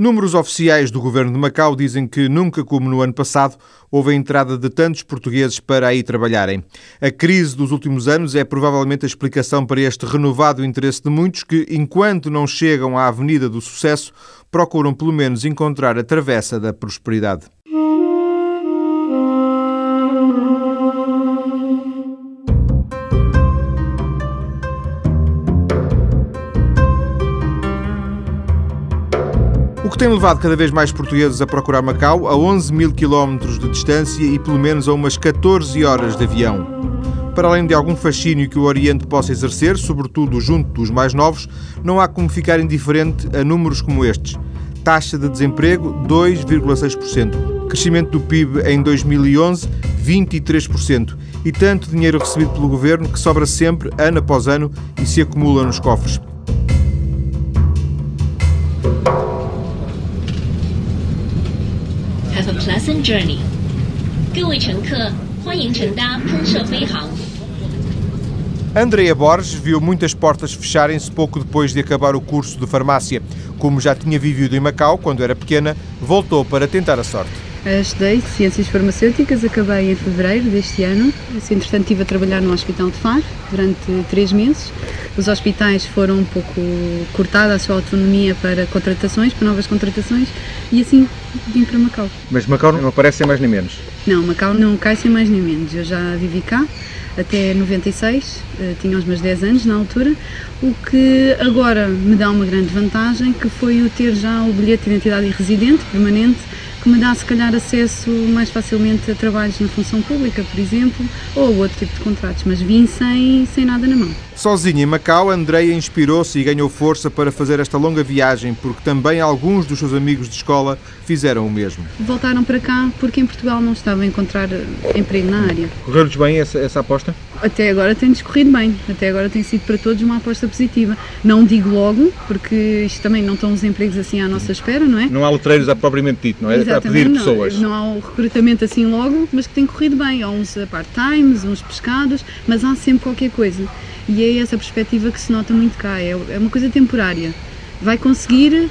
Números oficiais do governo de Macau dizem que nunca como no ano passado houve a entrada de tantos portugueses para aí trabalharem. A crise dos últimos anos é provavelmente a explicação para este renovado interesse de muitos que, enquanto não chegam à Avenida do Sucesso, procuram pelo menos encontrar a travessa da prosperidade. O que tem levado cada vez mais portugueses a procurar Macau a 11 mil quilómetros de distância e pelo menos a umas 14 horas de avião. Para além de algum fascínio que o Oriente possa exercer, sobretudo junto dos mais novos, não há como ficar indiferente a números como estes. Taxa de desemprego 2,6%. Crescimento do PIB em 2011 23%. E tanto dinheiro recebido pelo governo que sobra sempre, ano após ano, e se acumula nos cofres. pleasant journey. 各位乘客，欢迎乘搭喷射飞航。 Andrea Borges viu muitas portas fecharem-se pouco depois de acabar o curso de farmácia. Como já tinha vivido em Macau quando era pequena, voltou para tentar a sorte. Estudei Ciências Farmacêuticas, acabei em fevereiro deste ano. Assim, entretanto, estive a trabalhar no Hospital de Faro durante três meses. Os hospitais foram um pouco cortada a sua autonomia para contratações, para novas contratações, e assim vim para Macau. Mas Macau não aparece sem mais nem menos. Não, Macau não cai sem mais nem menos. Eu já vivi cá até 96, eh, tinha os meus 10 anos na altura, o que agora me dá uma grande vantagem, que foi o ter já o bilhete de identidade e residente permanente, que me dá se calhar acesso mais facilmente a trabalhos na função pública, por exemplo, ou a outro tipo de contratos, mas vim sem, sem nada na mão. Sozinha em Macau, Andreia inspirou-se e ganhou força para fazer esta longa viagem, porque também alguns dos seus amigos de escola fizeram o mesmo. Voltaram para cá porque em Portugal não estavam a encontrar eh, emprego na área. Correu-lhes bem essa, essa aposta? Até agora tem-nos corrido bem, até agora tem sido para todos uma aposta positiva. Não digo logo, porque isto também não estão os empregos assim à nossa espera, não é? Não há letreiros a propriamente dito, não é? Para Exatamente, pedir não. pessoas. Não há o recrutamento assim logo, mas que tem corrido bem. Há uns part-times, uns pescados, mas há sempre qualquer coisa. E é essa perspectiva que se nota muito cá. É é uma coisa temporária. Vai conseguir,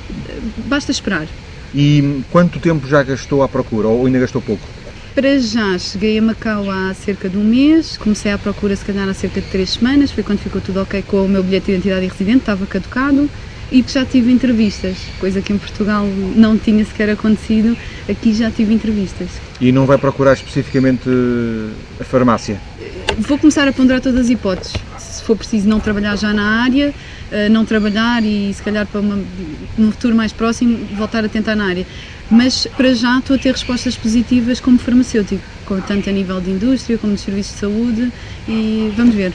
basta esperar. E quanto tempo já gastou à procura? Ou ainda gastou pouco? Para já, cheguei a Macau há cerca de um mês, comecei à procura se calhar há cerca de três semanas, foi quando ficou tudo ok com o meu bilhete de identidade e residente, estava caducado, e já tive entrevistas, coisa que em Portugal não tinha sequer acontecido, aqui já tive entrevistas. E não vai procurar especificamente a farmácia? Vou começar a ponderar todas as hipóteses. For preciso não trabalhar já na área, eh, não trabalhar e se calhar para uma, futuro mais próximo voltar a tentar na área. Mas para já estou a ter respostas positivas como farmacêutico, tanto a nível de indústria como de serviços de saúde e vamos ver.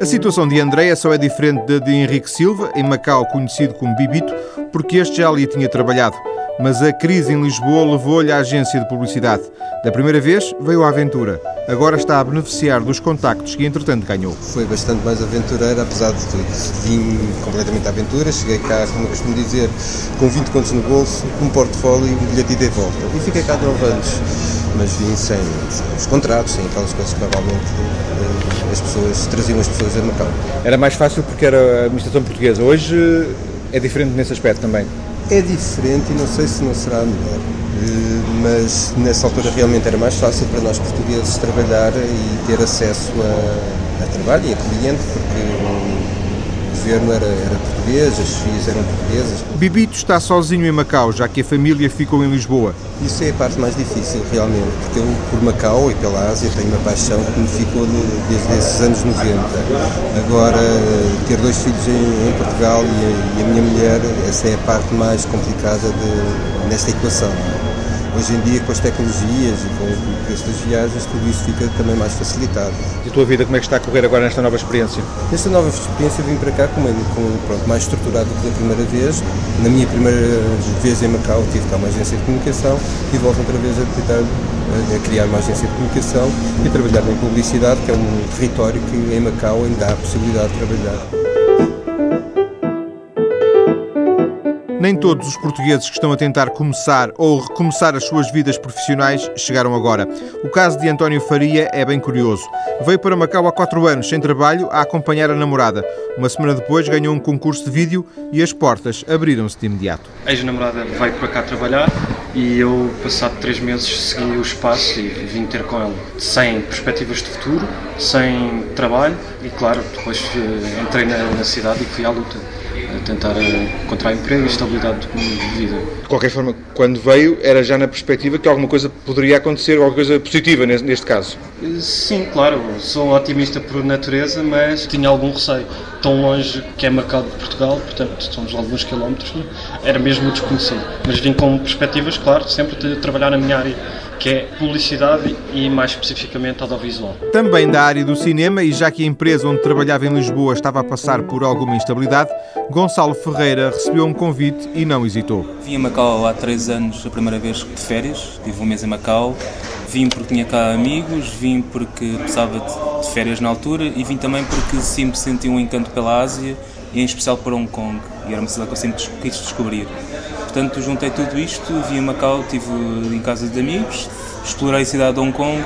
A situação de Andreia só é diferente da de Henrique Silva, em Macau conhecido como Bibito, porque este já ali tinha trabalhado. Mas a crise em Lisboa levou-lhe à agência de publicidade. Da primeira vez veio à aventura. Agora está a beneficiar dos contactos que entretanto ganhou. Foi bastante mais aventureira, apesar de tudo. Vim completamente à aventura, cheguei cá, como eu costumo dizer, com 20 contos no bolso, um portfólio e um bilhete de volta. E fiquei cá de 9 anos, mas vim sem, sem os contratos, sem aquelas coisas que normalmente eh, as pessoas traziam as pessoas a Macau. Era mais fácil porque era a administração portuguesa. Hoje eh, é diferente nesse aspecto também. É diferente e não sei se não será melhor. Eh, Mas nessa altura realmente era mais fácil para nós portugueses trabalhar e ter acesso a, a trabalho e a cliente, porque governo era, era português, as FIAs eram portuguesas. Bibito está sozinho em Macau, já que a família ficou em Lisboa. Isso é a parte mais difícil, realmente, porque eu, por Macau e pela Ásia, tenho uma paixão que me ficou de- desde esses anos 90. Agora, ter dois filhos em, em Portugal e a, e a minha mulher, essa é a parte mais complicada de, nesta equação. Hoje em dia, com as tecnologias e com o preço das viagens, tudo isso fica também mais facilitado. E a tua vida como é que está a correr agora nesta nova experiência? Nesta nova experiência, vim para cá com, com, pronto, mais estruturado do que da primeira vez. Na minha primeira vez em Macau, tive cá uma agência de comunicação e volto outra vez a tentar a, criar uma agência de comunicação e trabalhar em publicidade, que é um território que em Macau ainda há a possibilidade de trabalhar. Nem todos os portugueses que estão a tentar começar ou recomeçar as suas vidas profissionais chegaram agora. O caso de António Faria é bem curioso. Veio para Macau há quatro anos, sem trabalho, a acompanhar a namorada. Uma semana depois ganhou um concurso de vídeo e as portas abriram-se de imediato. A ex-namorada veio para cá trabalhar e eu, passado três meses, segui o espaço e vim ter com ela. Sem perspectivas de futuro, sem trabalho e, claro, depois eh, entrei na, na cidade e fui à luta a tentar encontrar emprego e estabilidade de vida. De qualquer forma, quando veio, era já na perspectiva que alguma coisa poderia acontecer, alguma coisa positiva neste caso? Sim, claro, sou otimista por natureza, mas tinha algum receio. Tão longe que é marcado de Portugal, portanto, somos alguns quilómetros, era mesmo desconhecido. Mas vim com perspectivas, claro, sempre de trabalhar na minha área que é publicidade e mais especificamente audiovisual. Também da área do cinema, e já que a empresa onde trabalhava em Lisboa estava a passar por alguma instabilidade, Gonçalo Ferreira recebeu um convite e não hesitou. Vim a Macau há três anos, a primeira vez de férias, tive um mês em Macau. Vim porque tinha cá amigos, vim porque precisava de, de férias na altura e vim também porque sempre senti um encanto pela Ásia e em especial por Hong Kong, e era uma cidade que eu sempre quis descobrir. Portanto, juntei tudo isto, vim a Macau, estive em casa de amigos, explorei a cidade de Hong Kong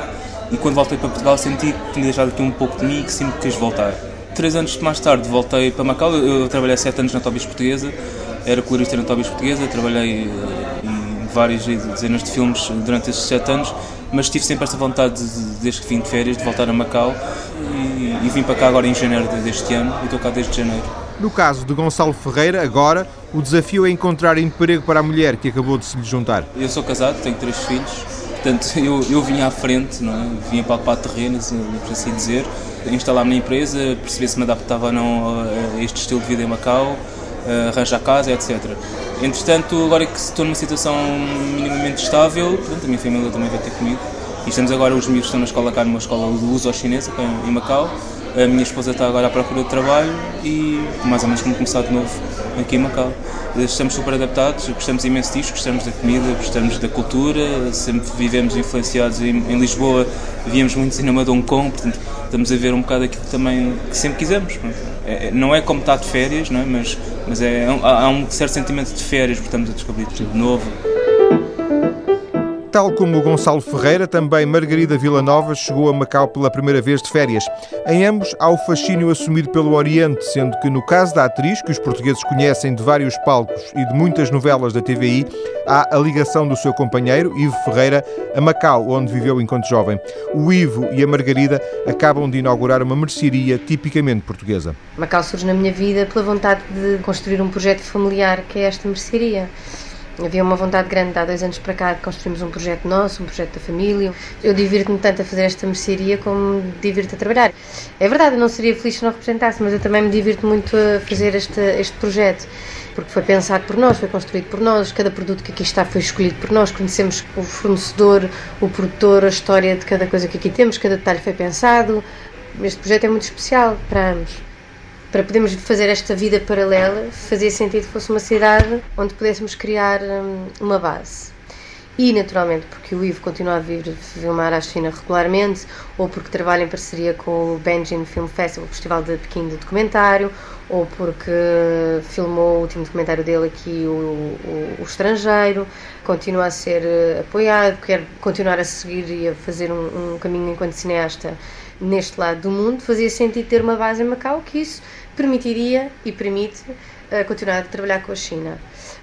e quando voltei para Portugal senti que tinha deixado aqui um pouco de mim e que sempre quis voltar. Três anos mais tarde voltei para Macau, eu trabalhei sete anos na Tobis Portuguesa, era colorista na Tobis Portuguesa, trabalhei eh, em várias dezenas de filmes durante esses sete anos, mas tive sempre esta vontade, de, desde que vim de férias, de voltar a Macau e, e vim para cá agora em janeiro deste ano e estou cá desde janeiro. No caso de Gonçalo Ferreira, agora, o desafio é encontrar emprego para a mulher que acabou de se lhe juntar. Eu sou casado, tenho três filhos, portanto eu, eu vinha à frente, não é? vinha para ocupar terrenos, por assim dizer, instalar-me na empresa, perceber se me adaptava ou não a este estilo de vida em Macau, arranjar casa, etc. Entretanto, agora que estou numa situação minimamente estável, portanto, a minha família também vai ter comigo, e estamos agora, os meus estão na escola cá, numa escola de uso chinesa, em Macau, a minha esposa está agora à procura de trabalho e mais ou menos como começar de novo aqui em Macau. Estamos super adaptados, gostamos imenso disto, gostamos da comida, gostamos da cultura, sempre vivemos influenciados em, em Lisboa, víamos muito cinema de Hong Kong, portanto estamos a ver um bocado aquilo também que sempre quisemos. É, é, não é como estar de férias, não é? mas, mas é, há, há um certo sentimento de férias, estamos a descobrir tudo de novo. Tal como Gonçalo Ferreira, também Margarida Villanova chegou a Macau pela primeira vez de férias. Em ambos há o fascínio assumido pelo Oriente, sendo que no caso da atriz, que os portugueses conhecem de vários palcos e de muitas novelas da TVI, há a ligação do seu companheiro, Ivo Ferreira, a Macau, onde viveu enquanto jovem. O Ivo e a Margarida acabam de inaugurar uma mercearia tipicamente portuguesa. Macau surge na minha vida pela vontade de construir um projeto familiar que é esta mercearia. Havia uma vontade grande há dois anos para cá de construirmos um projeto nosso, um projeto da família. Eu divirto-me tanto a fazer esta mercearia como me divirto a trabalhar. É verdade, eu não seria feliz se não representasse, mas eu também me divirto muito a fazer este, este projeto porque foi pensado por nós, foi construído por nós, cada produto que aqui está foi escolhido por nós, conhecemos o fornecedor, o produtor, a história de cada coisa que aqui temos, cada detalhe foi pensado. Este projeto é muito especial para ambos para podermos fazer esta vida paralela, fazia sentido que fosse uma cidade onde pudéssemos criar hum, uma base. E, naturalmente, porque o Ivo continua a vir filmar a China regularmente, ou porque trabalha em parceria com o Benjin Film Festival, o Festival de Pequim de Documentário, ou porque filmou o último documentário dele aqui, o, o, o Estrangeiro, continua a ser eh, apoiado, quer continuar a seguir e a fazer um, um caminho enquanto cineasta neste lado do mundo, fazia sentido ter uma base em Macau, que isso permitiria e permite uh, continuar a trabalhar com a China.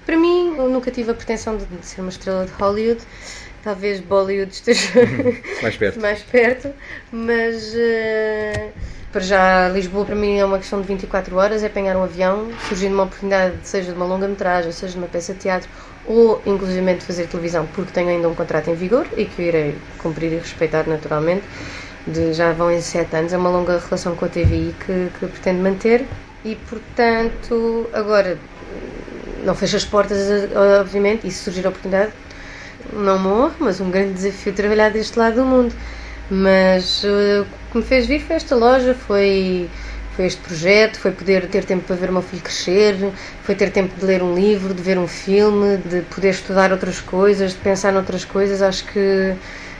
Para mim, eu nunca tive a pretensão de, de ser uma estrela de Hollywood, talvez Bollywood esteja mais perto, mais perto mas uh, para já Lisboa para mim é uma questão de 24 horas, é apanhar um avião, surgindo uma oportunidade, seja de uma longa-metragem, seja de uma peça de teatro, ou inclusive de fazer televisão, porque tenho ainda um contrato em vigor e que irei cumprir e respeitar naturalmente de já vão em sete anos, é uma longa relação com a TVI que, que pretendo manter e, portanto, agora não fecho as portas, obviamente, e se surgir a oportunidade, não morro, mas um grande desafio trabalhar deste lado do mundo. Mas uh, o que me fez vir foi esta loja, foi, foi este projeto, foi poder ter tempo para ver o meu filho crescer, foi ter tempo de ler um livro, de ver um filme, de poder estudar outras coisas, de pensar noutras coisas. Acho que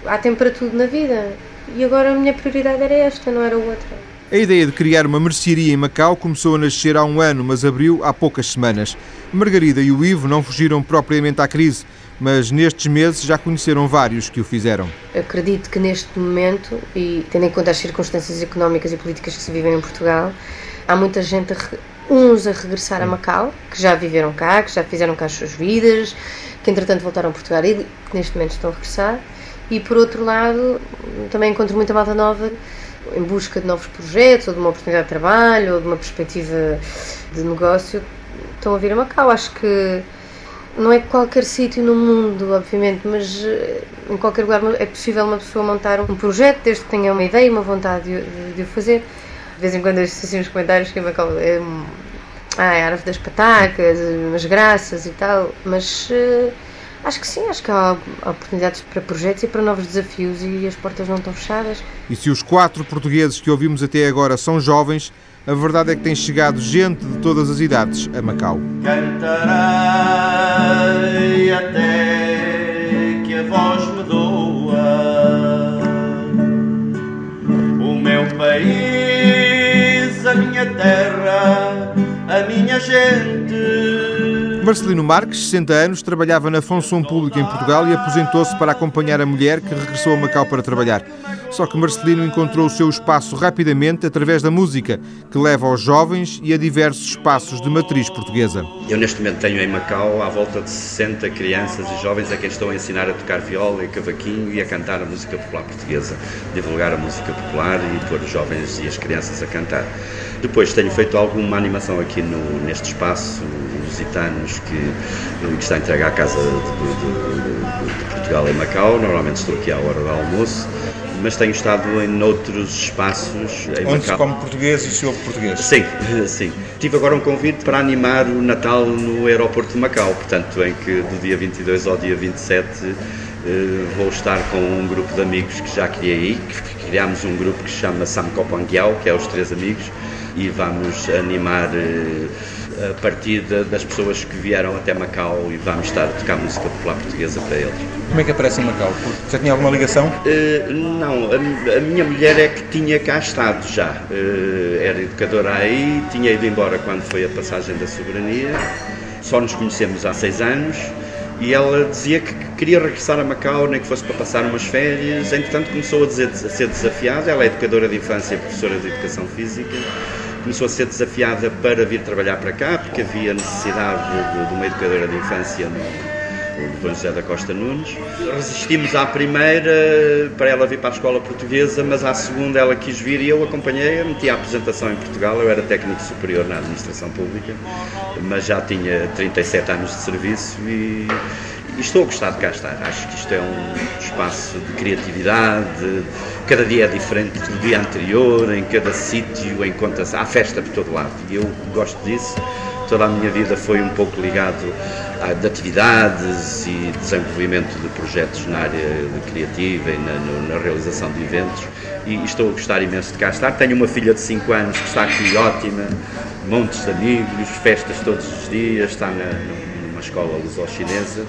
há tempo para tudo na vida. E agora a minha prioridade era esta, não era outra. A ideia de criar uma mercearia em Macau começou a nascer há um ano, mas abriu há poucas semanas. Margarida e o Ivo não fugiram propriamente à crise, mas nestes meses já conheceram vários que o fizeram. Acredito que neste momento, e tendo em conta as circunstâncias económicas e políticas que se vivem em Portugal, há muita gente, a uns a regressar a Macau, que já viveram cá, que já fizeram cá as suas vidas, que entretanto voltaram a Portugal e que neste momento estão a regressar. E por outro lado, também encontro muita malta nova em busca de novos projetos, ou de uma oportunidade de trabalho, ou de uma perspectiva de negócio, estão a vir a Macau. Acho que não é qualquer sítio no mundo, obviamente, mas eh, em qualquer lugar é possível uma pessoa montar um projeto desde que tenha uma ideia e uma vontade de, o fazer. De vez em quando eu assim nos comentários que Macau é, ah, é a árvore das patacas, umas graças e tal, mas uh, Acho que sim, acho que há oportunidades para projetos e para novos desafios e as portas não estão fechadas. E se os quatro portugueses que ouvimos até agora são jovens, a verdade é que tem chegado gente de todas as idades a Macau. Cantarei até que a voz me doa o meu país, a minha terra, a minha gente Marcelino Marques, 60 anos, trabalhava na função pública em Portugal e aposentou-se para acompanhar a mulher que regressou a Macau para trabalhar. Só que Marcelino encontrou o seu espaço rapidamente através da música, que leva aos jovens e a diversos espaços de matriz portuguesa. Eu neste momento tenho em Macau à volta de 60 crianças e jovens a quem estou a ensinar a tocar viola e cavaquinho e a cantar a música popular portuguesa, divulgar a música popular e pôr os jovens e as crianças a cantar. Depois tenho feito alguma animação aqui no, neste espaço, lusitanos, que, que está entregue à Casa de, de, de, de Portugal em Macau. Normalmente estou aqui à hora do almoço mas tenho estado em outros espaços. Em Onde se come português e se ouve português? Sim, sim. Tive agora um convite para animar o Natal no aeroporto de Macau, portanto, em que do dia 22 ao dia 27 eh, vou estar com um grupo de amigos que já criei, que criámos um grupo que se chama Sam Copanguiao, que é os três amigos, e vamos animar eh, a partir de, das pessoas que vieram até Macau e vamos estar a tocar música popular portuguesa para eles. Como é que aparece em Macau? Já tinha alguma ligação? Uh, não, a, a, minha mulher é que tinha cá estado já. Uh, era educadora aí, tinha ido embora quando foi a passagem da soberania. Só nos conhecemos há seis anos e ela dizia que queria regressar a Macau, nem que fosse para passar umas férias. Entretanto, começou a, dizer, a ser desafiada. Ela é educadora de infância e professora de educação física começou a ser desafiada para vir trabalhar para cá, porque havia necessidade de, de uma educadora de infância no, no Dom José da Costa Nunes. Resistimos à primeira para ela vir para a escola portuguesa, mas à segunda ela quis vir e eu acompanhei-a, meti a apresentação em Portugal. Eu era técnico superior na administração pública, mas já tinha 37 anos de serviço e e estou a gostar de cá estar. Acho que isto é um espaço de criatividade, cada dia é diferente do dia anterior, em cada sítio encontra-se, há festa por todo lado e eu gosto disso. Toda a minha vida foi um pouco ligado a de atividades e desenvolvimento de projetos na área criativa e na, na realização de eventos e estou a gostar imenso de cá estar. Tenho uma filha de 5 anos que está aqui ótima, montes de amigos, festas todos os dias, está na, numa escola luso-chinesa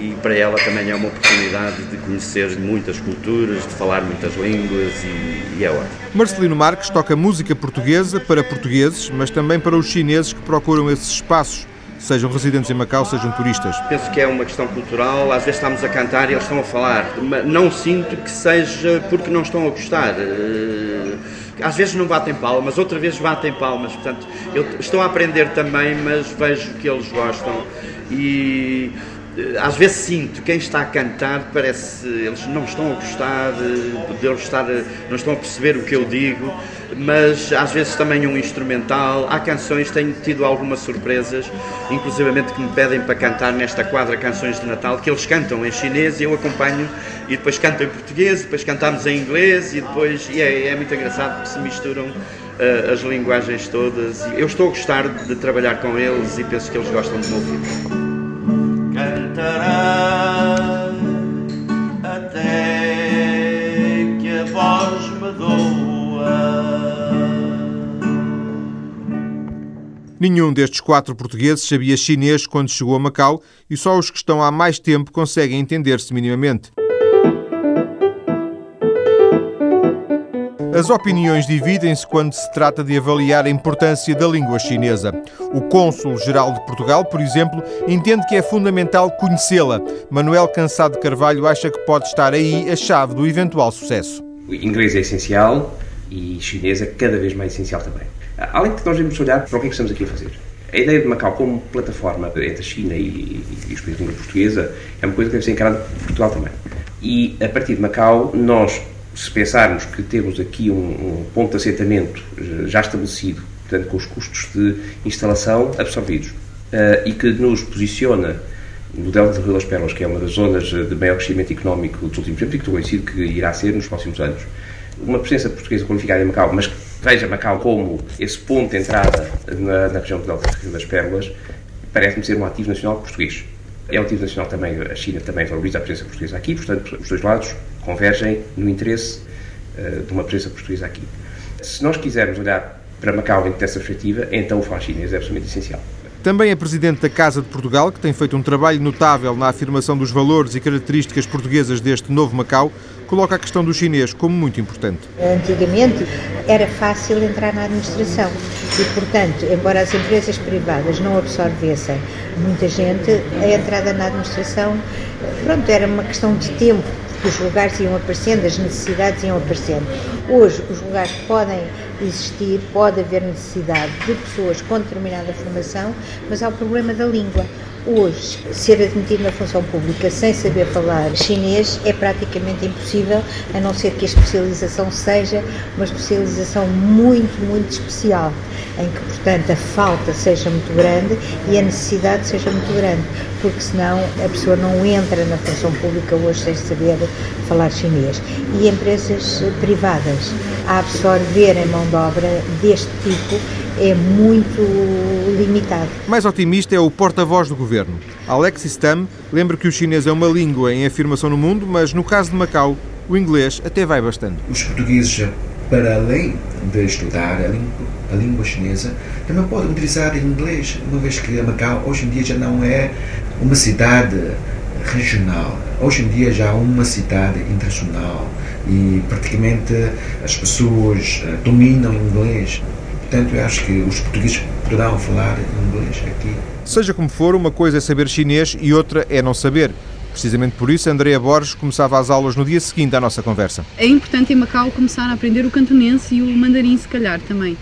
e para ela também é uma oportunidade de conhecer muitas culturas, de falar muitas línguas e, e é ótimo. Marcelino Marques toca música portuguesa para portugueses, mas também para os chineses que procuram esses espaços sejam residentes em Macau, sejam turistas. Penso que é uma questão cultural, às vezes estamos a cantar e eles estão a falar, mas não sinto que seja porque não estão a gostar. Eh, às vezes não batem palmas, outras vezes batem palmas, portanto, eu estou a aprender também, mas vejo que eles gostam e às vezes sinto quem está a cantar parece eles não estão a gostar de eu estar não estão a perceber o que eu digo mas às vezes também um instrumental. Há canções tenho tido algumas surpresas inclusivamente que me pedem para cantar nesta quadra canções de Natal que eles cantam em chinês e eu acompanho e depois canto em português depois cantamos em inglês e depois e é, é muito engraçado porque se misturam uh, as linguagens todas. Eu estou a gostar de trabalhar com eles e penso que eles gostam de me ouvir Nenhum destes quatro portugueses sabia chinês quando chegou a Macau e só os que estão há mais tempo conseguem entender-se minimamente. As opiniões dividem-se quando se trata de avaliar a importância da língua chinesa. O Cônsul-Geral de Portugal, por exemplo, entende que é fundamental conhecê-la. Manuel Cansado Carvalho acha que pode estar aí a chave do eventual sucesso. O inglês é essencial e chinês é cada vez mais essencial também. Além de que nós devemos olhar para o que é que estamos aqui a fazer. A ideia de Macau como plataforma entre a China e, e os países de língua portuguesa é uma coisa que deve ser encarada por Portugal também. E a partir de Macau, nós, se pensarmos que temos aqui um, um ponto de assentamento já estabelecido, portanto, com os custos de instalação absorvidos, uh, e que nos posiciona no Delta do Rio das Pérolas, que é uma das zonas de maior crescimento económico dos últimos tempos e que estou convencido que irá ser nos próximos anos, uma presença portuguesa qualificada em Macau, mas veja Macau como esse ponto de entrada na, na região do das Pérolas, parece-me ser um ativo nacional português. É um ativo nacional também, a China também valoriza a presença portuguesa aqui, portanto, os dois lados convergem no interesse uh, de uma presença portuguesa aqui. Se nós quisermos olhar para Macau dentro dessa perspectiva, então o falar chinês é absolutamente essencial. Também é presidente da Casa de Portugal, que tem feito um trabalho notável na afirmação dos valores e características portuguesas deste novo Macau, coloca a questão do chinês como muito importante. Antigamente era fácil entrar na administração e, portanto, embora as empresas privadas não absorvessem muita gente, a entrada na administração, pronto, era uma questão de tempo, porque os lugares iam aparecendo, as necessidades iam aparecendo. Hoje, os lugares podem existir, pode haver necessidade de pessoas com determinada formação, mas há o problema da língua. Hoje, ser admitido na função pública sem saber falar chinês é praticamente impossível, a não ser que a especialização seja uma especialização muito, muito especial, em que, portanto, a falta seja muito grande e a necessidade seja muito grande, porque senão a pessoa não entra na função pública hoje sem saber falar chinês. E empresas privadas a absorverem mão de obra deste tipo é muito limitado. Mais otimista é o porta-voz do governo. Alexis Tam lembra que o chinês é uma língua em afirmação no mundo, mas no caso de Macau, o inglês até vai bastante. Os portugueses, para além de estudar a língua, a língua chinesa, também podem utilizar inglês, uma vez que Macau hoje em dia já não é uma cidade regional. Hoje em dia já é uma cidade internacional e praticamente as pessoas eh, dominam inglês. Portanto, eu acho que os portugueses poderão falar inglês aqui. Seja como for, uma coisa é saber chinês e outra é não saber. Precisamente por isso, Andrea Borges começava as aulas no dia seguinte à nossa conversa. É importante em Macau começar a aprender o cantonense e o mandarim, se calhar, também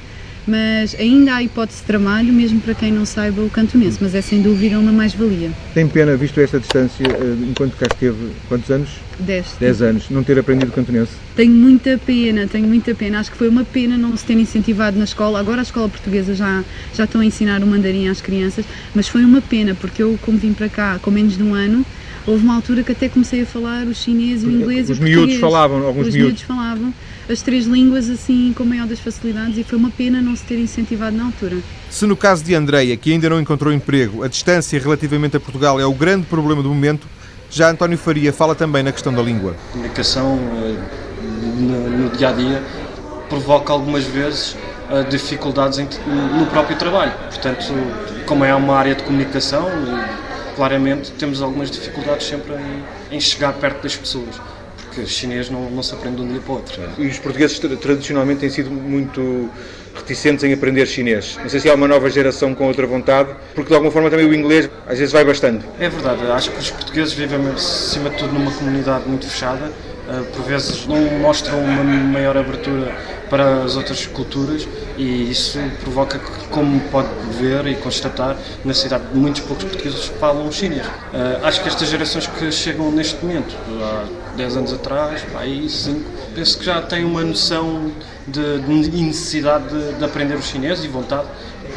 mas ainda há hipótese de trabalho, mesmo para quem não saiba o cantonense, mas é sem dúvida uma mais-valia. Tem pena, visto esta distância, eh, enquanto cá esteve, quantos anos? Dez. Dez anos, não ter aprendido cantonense? Tenho muita pena, tenho muita pena. Acho que foi uma pena não se ter incentivado na escola. Agora a escola portuguesa já, já estão a ensinar o mandarim às crianças, mas foi uma pena, porque eu, como vim para cá com menos de um ano, houve uma altura que até comecei a falar o chinês, o inglês Os e o miúdos falavam, alguns Os miúdos falavam as três línguas assim com maior das facilidades e foi uma pena não se ter incentivado na altura. Se no caso de Andreia, que ainda não encontrou emprego, a distância relativamente a Portugal é o grande problema do momento, já António Faria fala também na questão da língua. A comunicação eh, no dia a dia provoca algumas vezes eh, dificuldades no próprio trabalho. Portanto, como é uma área de comunicação, claramente temos algumas dificuldades sempre em, em chegar perto das pessoas porque chinês não, não se aprende de um dia para o outro. E os portugueses tradicionalmente têm sido muito reticentes em aprender chinês. Não sei se há uma nova geração com outra vontade, porque de alguma forma também o inglês às vezes vai bastante. É verdade, acho que os portugueses vivem, acima de tudo, numa comunidade muito fechada, por vezes não mostram uma maior abertura para as outras culturas e isso provoca como pode ver e constatar, na cidade muitos poucos portugueses falam chinês. Uh, acho que estas gerações que chegam neste momento, há 10 anos atrás, aí 5, penso que já têm uma noção de, de necessidade de, de, aprender o chinês e vontade.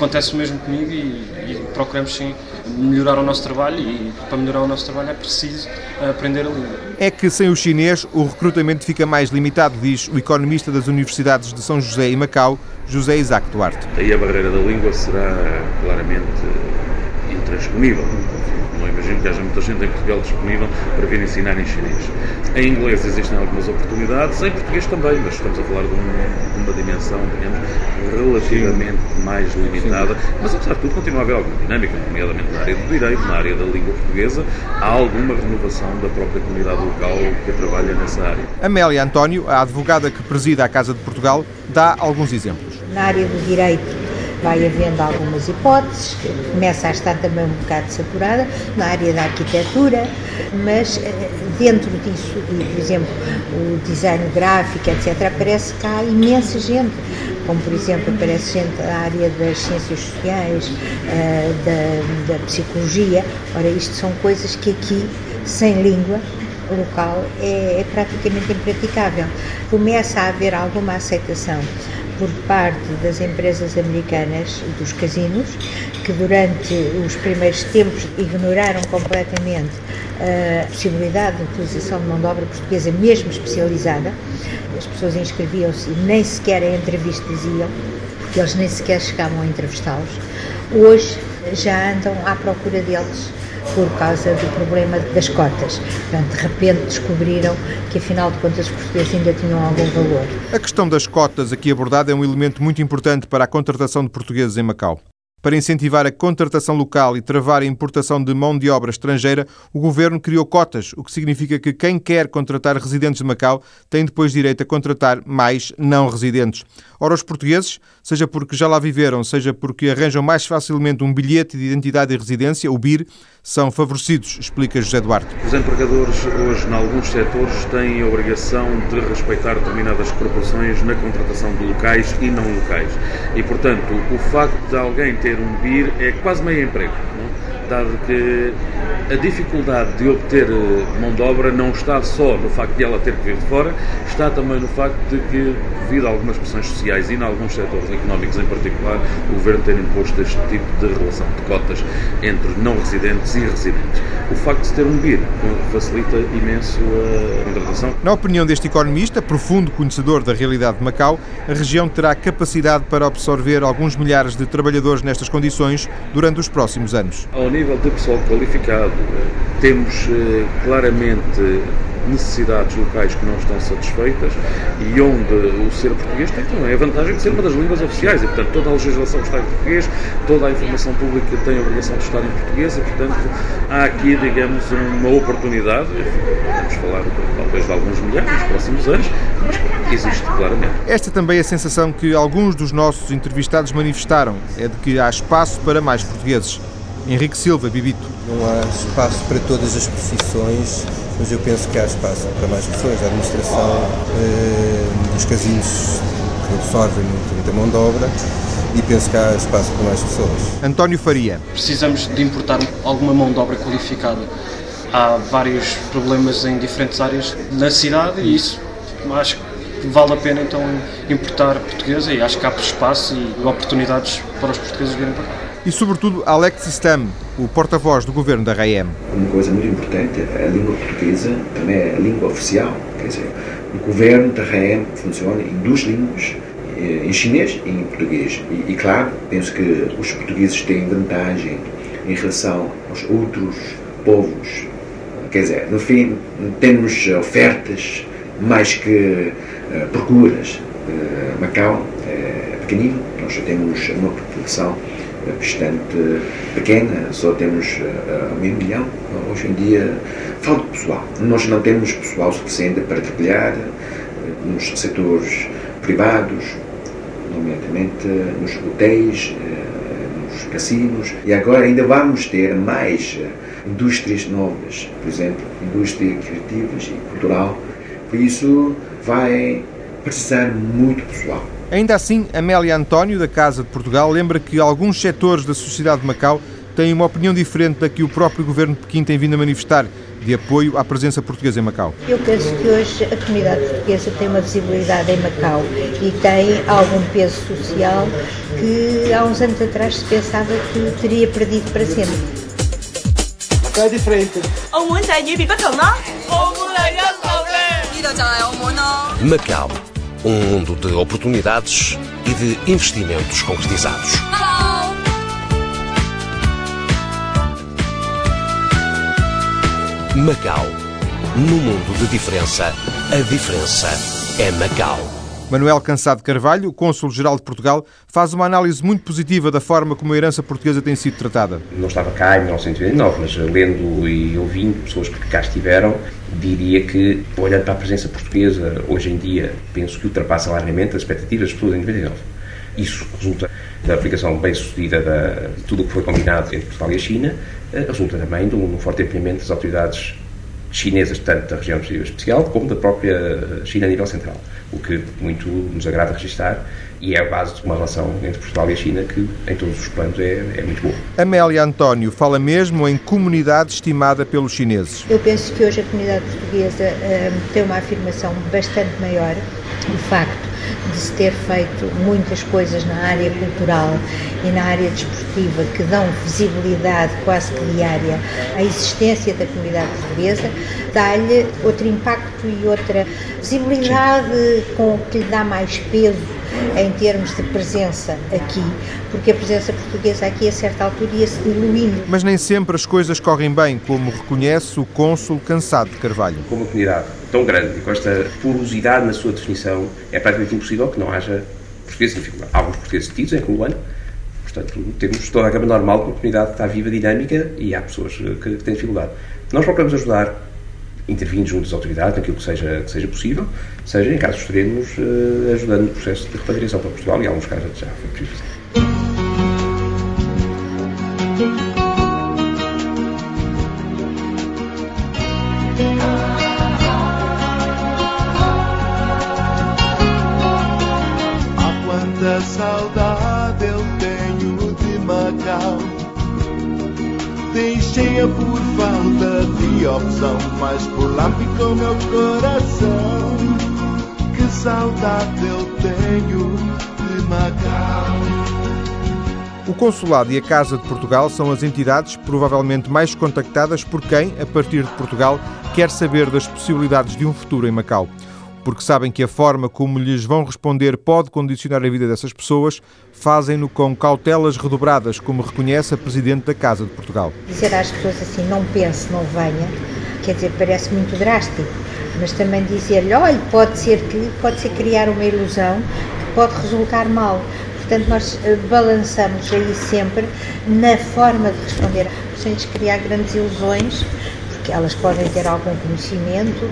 Acontece o mesmo comigo e, e procuramos sim melhorar o nosso trabalho e para melhorar o nosso trabalho é preciso aprender a língua. É que sem o chinês o recrutamento fica mais limitado, diz o economista das universidades de São José e Macau, José Isaac Duarte. Aí a barreira da língua será claramente intransponível. Não imagino que haja muita gente em Portugal disponível para vir ensinar em chinês. Em inglês existem algumas oportunidades, em português também, mas estamos a falar de, um, de uma dimensão, digamos, relativamente Sim. mais limitada, Sim. mas apesar de tudo continua a haver alguma dinâmica, nomeadamente na área do direito, na área da língua portuguesa, há alguma renovação da própria comunidade local que trabalha nessa área. Amélia António, a advogada que presida a Casa de Portugal, dá alguns exemplos. Na área do direito, vai havendo algumas hipóteses, começa a estar também um bocado saturada na área da arquitetura, mas eh, dentro disso, por exemplo, o design gráfico, etc., aparece cá imensa gente, como por exemplo aparece gente da área das ciências sociais, eh, da, da psicologia. Ora, isto são coisas que aqui, sem língua, local é, é, praticamente impraticável. Começa a haver alguma aceitação por parte das empresas americanas dos casinos, que durante os primeiros tempos ignoraram completamente a possibilidade de utilização de mão de obra portuguesa, mesmo especializada. As pessoas inscreviam-se e nem sequer a entrevista diziam, que eles nem sequer chegavam a entrevistá-los. Hoje já andam à procura deles por causa do problema das cotas. Portanto, de repente descobriram que, afinal de contas, os portugueses ainda tinham algum valor. A questão das cotas aqui abordada é um elemento muito importante para a contratação de portugueses em Macau. Para incentivar a contratação local e travar a importação de mão de obra estrangeira, o governo criou cotas, o que significa que quem quer contratar residentes de Macau tem depois direito a contratar mais não residentes. Ora, os portugueses, seja porque já lá viveram, seja porque arranjam mais facilmente um bilhete de identidade e residência, o BIR, são favorecidos, explica José Duarte. Os empregadores hoje, em alguns setores, têm a obrigação de respeitar determinadas proporções na contratação de locais e não locais. E, portanto, o facto de alguém ter um BIR é quase meio emprego. Não? Dado que a dificuldade de obter eh, mão de obra não está só no facto de ela ter que vir de fora, está também no facto de que, devido a algumas pressões sociais e em alguns setores económicos em particular, o Governo ter imposto este tipo de relação de cotas entre não residentes e residentes. O facto de ter um BIR facilita imenso a contratação. Na opinião deste economista, profundo conhecedor da realidade de Macau, a região terá capacidade para absorver alguns milhares de trabalhadores nestas condições durante os próximos anos. Nível de pessoal qualificado, temos eh, claramente necessidades locais que não estão satisfeitas e onde o ser português tem também a vantagem de ser uma das línguas oficiais e, portanto, toda a legislação está em português, toda a informação pública tem a obrigação de estar em português e, portanto, há aqui, digamos, uma oportunidade, vamos falar talvez de alguns milhares nos próximos anos, mas existe claramente. Esta é também a sensação que alguns dos nossos entrevistados manifestaram, é de que há espaço para mais portugueses. Henrique Silva, Bibito. Não há espaço para todas as profissões, mas eu penso que há espaço para mais pessoas. A administração eh, dos casinos que absorvem muita mão de obra e penso que há espaço para mais pessoas. António Faria. Precisamos de importar alguma mão de obra qualificada. Há vários problemas em diferentes áreas na cidade e isso acho que vale a pena então importar portuguesa e acho que há espaço e oportunidades para os portugueses virem para cá e, sobretudo, Alex Stam, o porta-voz do governo da RAEM. Uma coisa muito importante, a língua portuguesa também é a língua oficial, quer dizer, o governo da RAEM funciona em duas línguas, eh, em chinês e em português. E, e, claro, penso que os portugueses têm vantagem em relação aos outros povos. Quer dizer, no fim, temos ofertas mais que uh, procuras. Uh, Macau é pequenino, nós temos uma população bastante pequena, só temos uh, meio milhão. Hoje em dia falta pessoal. Nós não temos pessoal suficiente para trabalhar uh, nos setores privados, nomeadamente nos hotéis, nos cassinos, e agora ainda vamos ter mais indústrias novas, por exemplo, indústria criativa e cultural. Por isso vai precisar muito pessoal. Ainda assim, Amélia António, da Casa de Portugal, lembra que alguns setores da sociedade de Macau têm uma opinião diferente da que o próprio governo de Pequim tem vindo a manifestar, de apoio à presença portuguesa em Macau. Eu penso que hoje a comunidade portuguesa tem uma visibilidade em Macau e tem algum peso social que há uns anos atrás se pensava que teria perdido para sempre. Macau é diferente. Macau um mundo de oportunidades e de investimentos concretizados. Macau. No mundo de diferença, a diferença é Macau. Manuel Cansado Carvalho, cônsul-geral de Portugal, faz uma análise muito positiva da forma como a herança portuguesa tem sido tratada. Não estava cá em 1989, mas lendo e ouvindo pessoas que cá estiveram, diria que, olhando para a presença portuguesa hoje em dia, penso que ultrapassa largamente as expectativas das pessoas em 99. Isso resulta da aplicação bem-sucedida de tudo o que foi combinado entre Portugal e a China, eh, resulta também de um forte empenhamento das autoridades chinesas, tanto da região especial como da própria China a nível central, o que muito nos agrada registrar e é a base de uma relação entre Portugal e a China que, em todos os planos, é, é muito boa. Amélia António fala mesmo em comunidade estimada pelos chineses. Eu penso que hoje a comunidade portuguesa um, tem uma afirmação bastante maior. O facto de se ter feito muitas coisas na área cultural e na área desportiva que dão visibilidade quase que diária à existência da comunidade portuguesa, dá-lhe outro impacto e outra visibilidade com que lhe dá mais peso em termos de presença aqui, porque a presença portuguesa aqui a certa altura ia-se diluindo. Mas nem sempre as coisas correm bem, como reconhece o cônsul Cansado de Carvalho. Com uma comunidade tão grande e com esta porosidade na sua definição, é praticamente impossível que não haja portugueses em dificuldade. Há alguns portugueses detidos em Colônia, portanto temos toda a gama normal que a comunidade está viva, dinâmica e há pessoas que têm dificuldade. Nós procuramos ajudar intervindo junto às autoridades naquilo que seja, que seja possível, seja em casos extremos, uh, ajudando no processo de repatriação para Portugal e em alguns casos já foi preciso. Deixei-a por falta de opção Mas por lá ficou meu coração Que saudade eu tenho de Macau o Consulado e a Casa de Portugal são as entidades provavelmente mais contactadas por quem, a partir de Portugal, quer saber das possibilidades de um futuro em Macau. Porque sabem que a forma como lhes vão responder pode condicionar a vida dessas pessoas, fazem-no com cautelas redobradas, como reconhece a Presidente da Casa de Portugal. Dizer às pessoas assim, não pense, não venha, quer dizer, parece muito drástico, mas também dizer-lhe, olha, pode ser que, pode ser criar uma ilusão que pode resultar mal. Portanto, nós balançamos aí sempre na forma de responder, sem criar grandes ilusões, porque elas podem ter algum conhecimento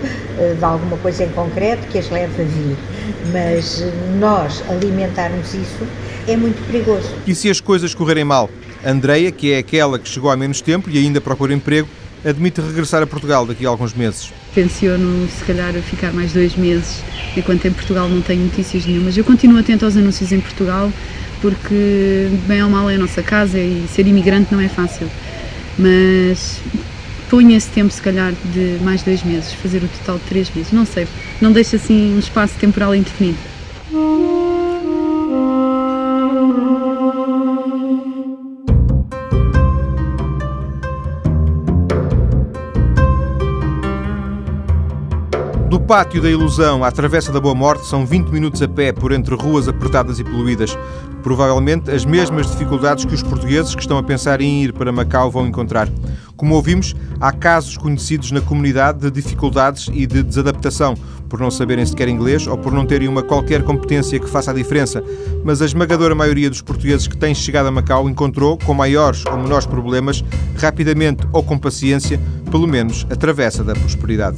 de alguma coisa em concreto que as leve a vir, mas nós alimentarmos isso é muito perigoso. E se as coisas correrem mal? Andreia, que é aquela que chegou há menos tempo e ainda procura emprego, admite regressar a Portugal daqui a alguns meses. Tenciono, se calhar, ficar mais dois meses, enquanto em Portugal não tenho notícias nenhumas. Eu continuo atento aos anúncios em Portugal, porque, bem ou mal, é a nossa casa e ser imigrante não é fácil. Mas ponho esse tempo, se calhar, de mais dois meses, fazer o total de três meses. Não sei, não deixo assim um espaço temporal indefinido. Do pátio da ilusão à Travessa da Boa Morte são 20 minutos a pé por entre ruas apertadas e poluídas. Provavelmente as mesmas dificuldades que os portugueses que estão a pensar em ir para Macau vão encontrar. Como ouvimos, há casos conhecidos na comunidade de dificuldades e de desadaptação, por não saberem sequer inglês ou por não terem uma qualquer competência que faça a diferença. Mas a esmagadora maioria dos portugueses que têm chegado a Macau encontrou, com maiores ou menores problemas, rapidamente ou com paciência, pelo menos a travessa da prosperidade.